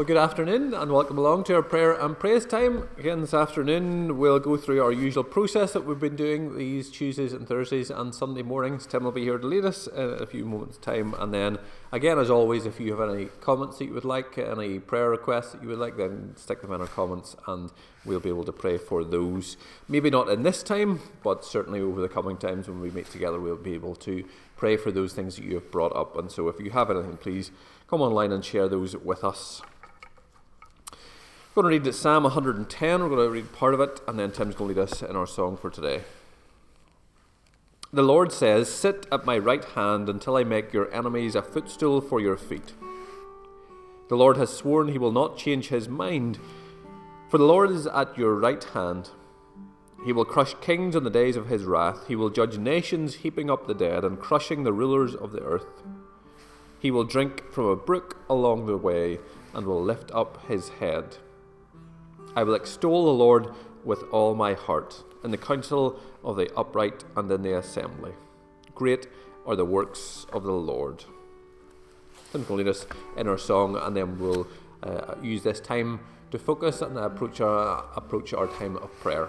Well, good afternoon and welcome along to our prayer and praise time. Again, this afternoon we'll go through our usual process that we've been doing these Tuesdays and Thursdays and Sunday mornings. Tim will be here to lead us in a few moments' time. And then, again, as always, if you have any comments that you would like, any prayer requests that you would like, then stick them in our comments and we'll be able to pray for those. Maybe not in this time, but certainly over the coming times when we meet together, we'll be able to pray for those things that you have brought up. And so if you have anything, please come online and share those with us. We're going to read Psalm 110. We're going to read part of it, and then Tim's going to lead us in our song for today. The Lord says, Sit at my right hand until I make your enemies a footstool for your feet. The Lord has sworn he will not change his mind, for the Lord is at your right hand. He will crush kings in the days of his wrath. He will judge nations, heaping up the dead and crushing the rulers of the earth. He will drink from a brook along the way and will lift up his head. I will extol the Lord with all my heart, in the council of the upright and in the assembly. Great are the works of the Lord. Tim will lead us in our song, and then we'll uh, use this time to focus and approach our, approach our time of prayer.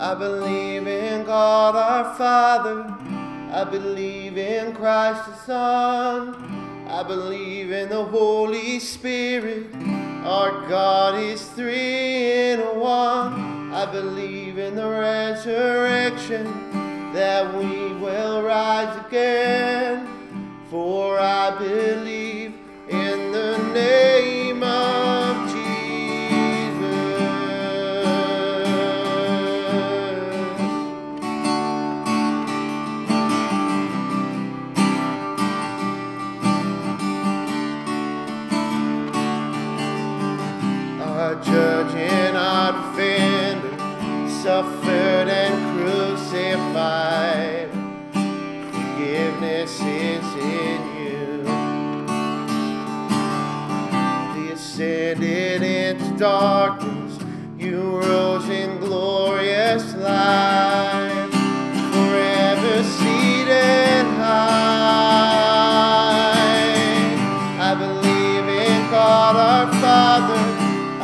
I believe in God our Father. I believe in Christ the Son. I believe in the Holy Spirit. Our God is three in one. I believe in the resurrection that we will rise again. For I believe in the name.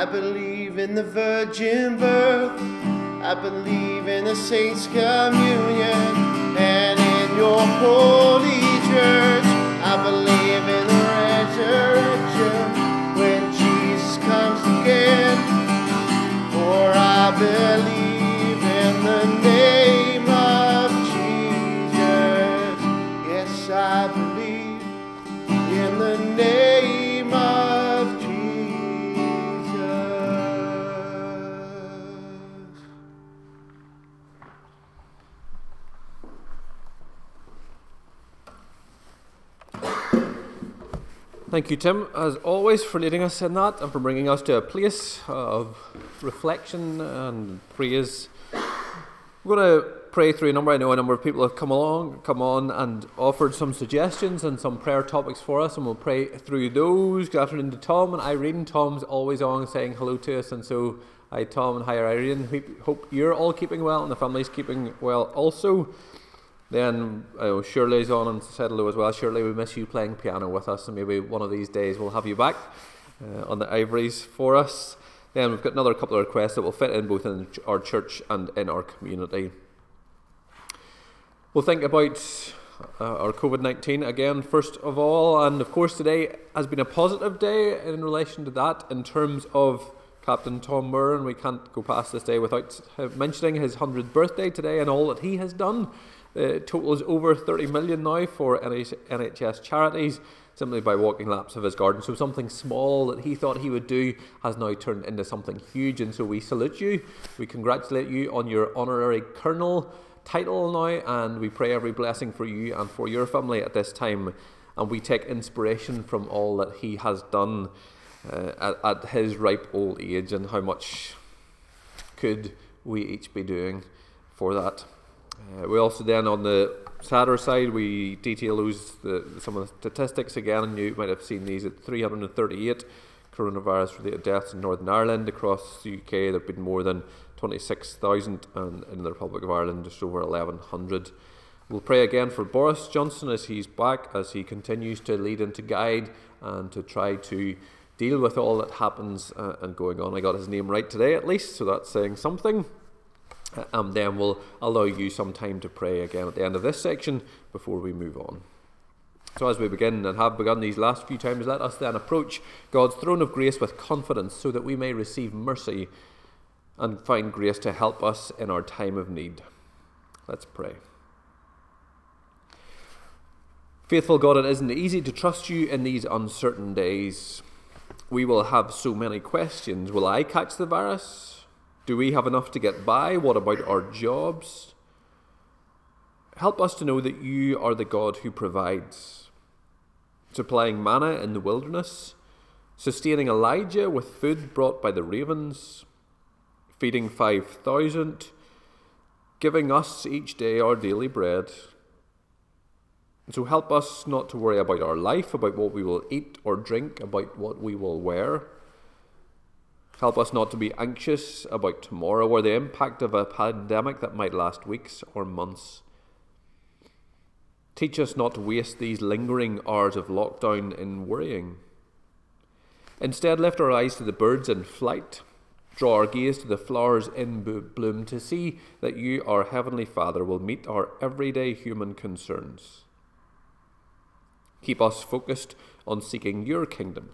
I believe in the virgin birth. I believe in the saints' communion and in your holy church. I believe in the resurrection when Jesus comes again. For I believe in the name. Thank you, Tim, as always, for leading us in that and for bringing us to a place of reflection and praise. We're going to pray through a number. I know a number of people have come along, come on, and offered some suggestions and some prayer topics for us, and we'll pray through those. Good afternoon to Tom and Irene. Tom's always on saying hello to us, and so hi Tom and hi Irene. Hope you're all keeping well and the family's keeping well also. Then uh, Shirley's on and said hello as well. Shirley, we miss you playing piano with us, and maybe one of these days we'll have you back uh, on the ivories for us. Then we've got another couple of requests that will fit in both in our church and in our community. We'll think about uh, our COVID 19 again, first of all. And of course, today has been a positive day in relation to that in terms of Captain Tom Moore, and we can't go past this day without uh, mentioning his 100th birthday today and all that he has done. Uh, the total is over 30 million now for NHS charities simply by walking laps of his garden. So something small that he thought he would do has now turned into something huge. And so we salute you. We congratulate you on your honorary colonel title now, and we pray every blessing for you and for your family at this time. And we take inspiration from all that he has done uh, at, at his ripe old age and how much could we each be doing for that. Uh, we also then on the sadder side, we detail those the, some of the statistics again, and you might have seen these at 338 coronavirus related deaths in Northern Ireland. Across the UK, there have been more than 26,000, and in the Republic of Ireland, just over 1,100. We'll pray again for Boris Johnson as he's back, as he continues to lead and to guide and to try to deal with all that happens uh, and going on. I got his name right today at least, so that's saying something. Uh, and then we'll allow you some time to pray again at the end of this section before we move on. So, as we begin and have begun these last few times, let us then approach God's throne of grace with confidence so that we may receive mercy and find grace to help us in our time of need. Let's pray. Faithful God, it isn't easy to trust you in these uncertain days. We will have so many questions. Will I catch the virus? Do we have enough to get by? What about our jobs? Help us to know that you are the God who provides, supplying manna in the wilderness, sustaining Elijah with food brought by the ravens, feeding 5,000, giving us each day our daily bread. So help us not to worry about our life, about what we will eat or drink, about what we will wear. Help us not to be anxious about tomorrow or the impact of a pandemic that might last weeks or months. Teach us not to waste these lingering hours of lockdown in worrying. Instead, lift our eyes to the birds in flight, draw our gaze to the flowers in bloom to see that you, our Heavenly Father, will meet our everyday human concerns. Keep us focused on seeking your kingdom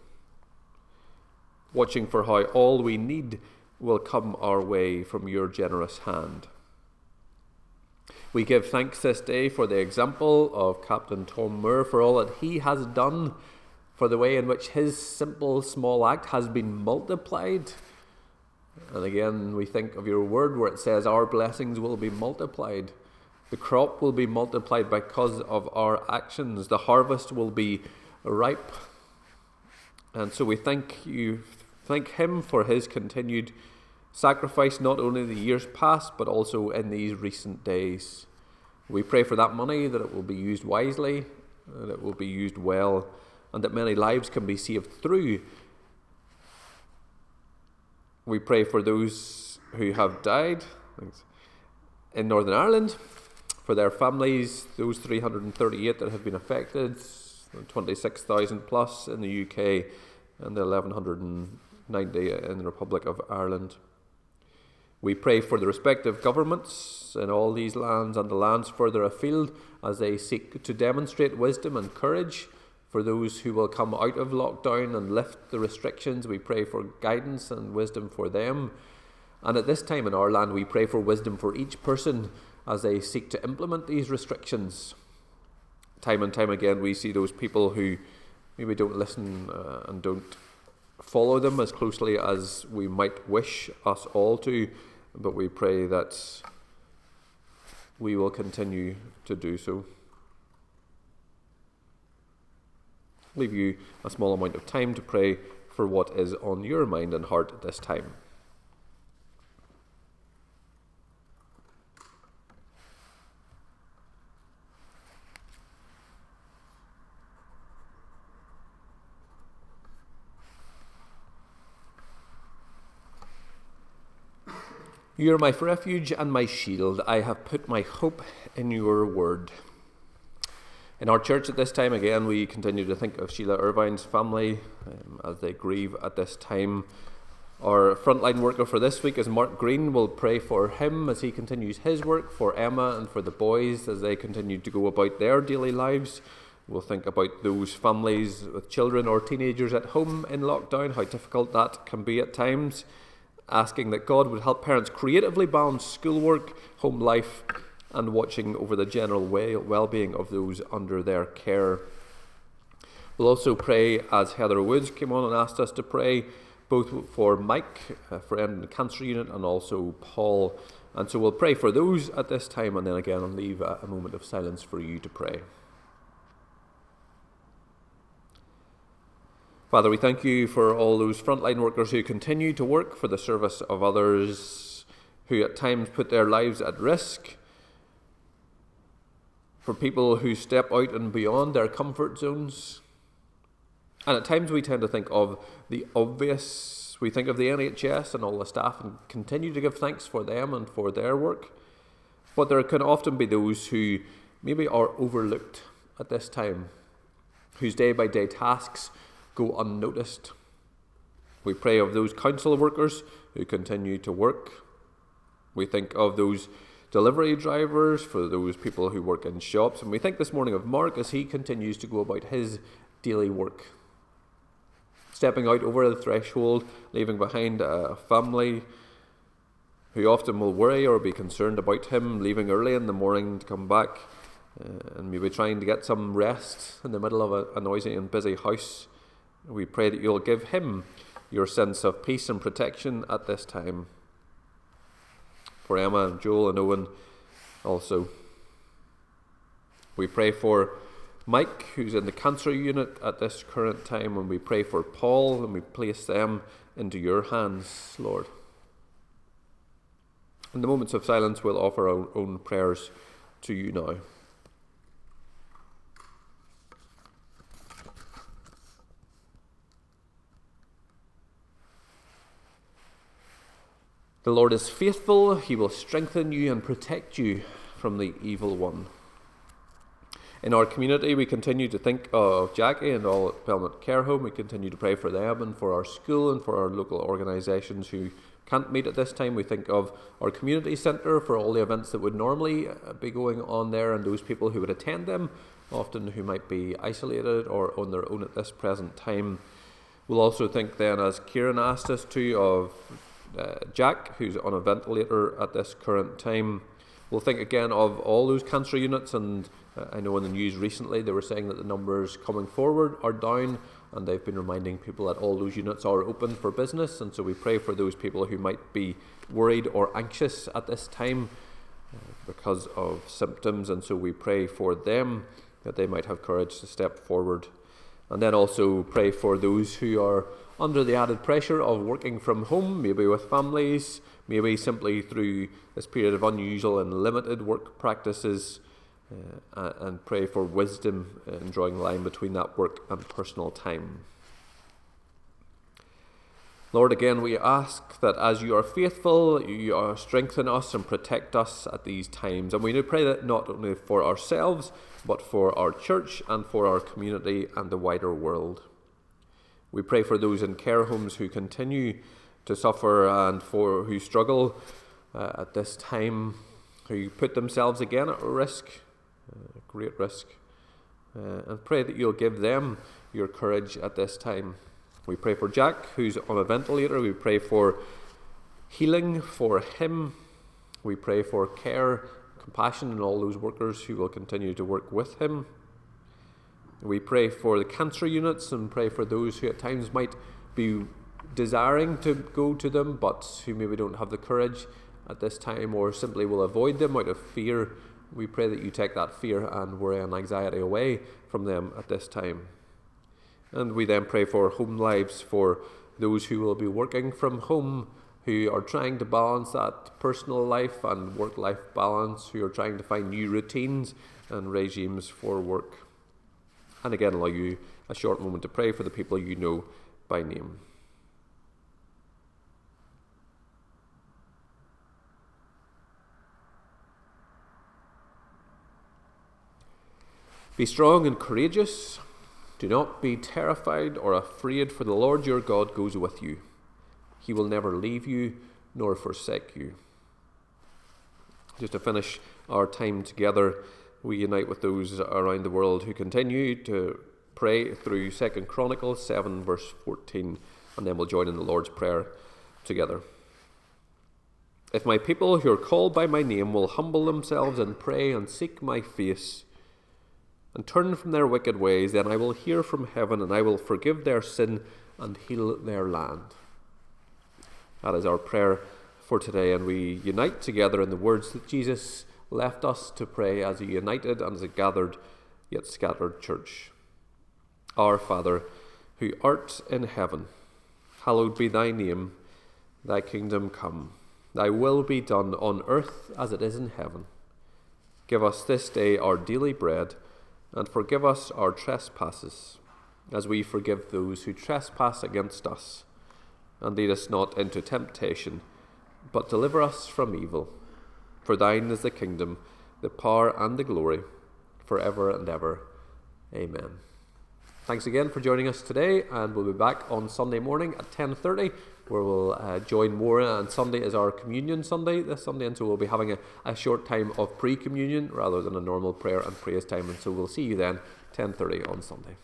watching for how all we need will come our way from your generous hand. We give thanks this day for the example of Captain Tom Moore, for all that he has done, for the way in which his simple small act has been multiplied. And again, we think of your word where it says, Our blessings will be multiplied. The crop will be multiplied because of our actions. The harvest will be ripe. And so we thank you Thank Him for His continued sacrifice, not only in the years past, but also in these recent days. We pray for that money, that it will be used wisely, that it will be used well, and that many lives can be saved through. We pray for those who have died in Northern Ireland, for their families, those 338 that have been affected, 26,000 plus in the UK, and the 1100 90 in the Republic of Ireland. We pray for the respective governments in all these lands and the lands further afield as they seek to demonstrate wisdom and courage for those who will come out of lockdown and lift the restrictions. We pray for guidance and wisdom for them. And at this time in our land, we pray for wisdom for each person as they seek to implement these restrictions. Time and time again, we see those people who maybe don't listen uh, and don't follow them as closely as we might wish us all to, but we pray that we will continue to do so. Leave you a small amount of time to pray for what is on your mind and heart at this time. You are my refuge and my shield. I have put my hope in your word. In our church at this time, again, we continue to think of Sheila Irvine's family um, as they grieve at this time. Our frontline worker for this week is Mark Green. We'll pray for him as he continues his work, for Emma and for the boys as they continue to go about their daily lives. We'll think about those families with children or teenagers at home in lockdown, how difficult that can be at times asking that God would help parents creatively balance schoolwork, home life, and watching over the general well being of those under their care. We'll also pray as Heather Woods came on and asked us to pray both for Mike, a friend in the cancer unit, and also Paul. And so we'll pray for those at this time, and then again, I'll leave a, a moment of silence for you to pray. Father, we thank you for all those frontline workers who continue to work for the service of others, who at times put their lives at risk, for people who step out and beyond their comfort zones. And at times we tend to think of the obvious. We think of the NHS and all the staff and continue to give thanks for them and for their work. But there can often be those who maybe are overlooked at this time, whose day by day tasks go unnoticed. We pray of those council workers who continue to work. We think of those delivery drivers, for those people who work in shops. And we think this morning of Mark as he continues to go about his daily work. Stepping out over the threshold, leaving behind a family who often will worry or be concerned about him, leaving early in the morning to come back uh, and maybe trying to get some rest in the middle of a, a noisy and busy house. We pray that you'll give him your sense of peace and protection at this time. For Emma and Joel and Owen also. We pray for Mike, who's in the cancer unit at this current time, and we pray for Paul, and we place them into your hands, Lord. In the moments of silence, we'll offer our own prayers to you now. The Lord is faithful, he will strengthen you and protect you from the evil one. In our community, we continue to think of Jackie and all at Belmont Care Home. We continue to pray for them and for our school and for our local organisations who can't meet at this time. We think of our community centre for all the events that would normally uh, be going on there and those people who would attend them, often who might be isolated or on their own at this present time. We'll also think then, as Kieran asked us to, of uh, Jack, who's on a ventilator at this current time. We'll think again of all those cancer units, and uh, I know in the news recently they were saying that the numbers coming forward are down, and they've been reminding people that all those units are open for business, and so we pray for those people who might be worried or anxious at this time uh, because of symptoms, and so we pray for them that they might have courage to step forward. And then also pray for those who are under the added pressure of working from home, maybe with families, maybe simply through this period of unusual and limited work practices, uh, and pray for wisdom in drawing the line between that work and personal time. Lord, again, we ask that as you are faithful, you are strengthen us and protect us at these times. And we do pray that not only for ourselves, but for our church and for our community and the wider world. We pray for those in care homes who continue to suffer and for who struggle uh, at this time, who put themselves again at risk, uh, great risk, uh, and pray that you'll give them your courage at this time. We pray for Jack, who's on a ventilator. We pray for healing for him. We pray for care, compassion, and all those workers who will continue to work with him. We pray for the cancer units and pray for those who at times might be desiring to go to them but who maybe don't have the courage at this time or simply will avoid them out of fear. We pray that you take that fear and worry and anxiety away from them at this time. And we then pray for home lives for those who will be working from home, who are trying to balance that personal life and work life balance, who are trying to find new routines and regimes for work and again allow you a short moment to pray for the people you know by name. Be strong and courageous. Do not be terrified or afraid, for the Lord your God goes with you. He will never leave you nor forsake you. Just to finish our time together, we unite with those around the world who continue to pray through Second Chronicles 7, verse 14, and then we'll join in the Lord's Prayer together. If my people who are called by my name will humble themselves and pray and seek my face, and turn from their wicked ways, then I will hear from heaven and I will forgive their sin and heal their land. That is our prayer for today, and we unite together in the words that Jesus left us to pray as a united and as a gathered yet scattered church. Our Father, who art in heaven, hallowed be thy name, thy kingdom come, thy will be done on earth as it is in heaven. Give us this day our daily bread and forgive us our trespasses, as we forgive those who trespass against us. And lead us not into temptation, but deliver us from evil. For thine is the kingdom, the power, and the glory, for ever and ever. Amen. Thanks again for joining us today, and we'll be back on Sunday morning at 10.30 where we'll uh, join more. And Sunday is our communion Sunday this Sunday, and so we'll be having a, a short time of pre-communion rather than a normal prayer and praise time. And so we'll see you then, 10:30 on Sunday.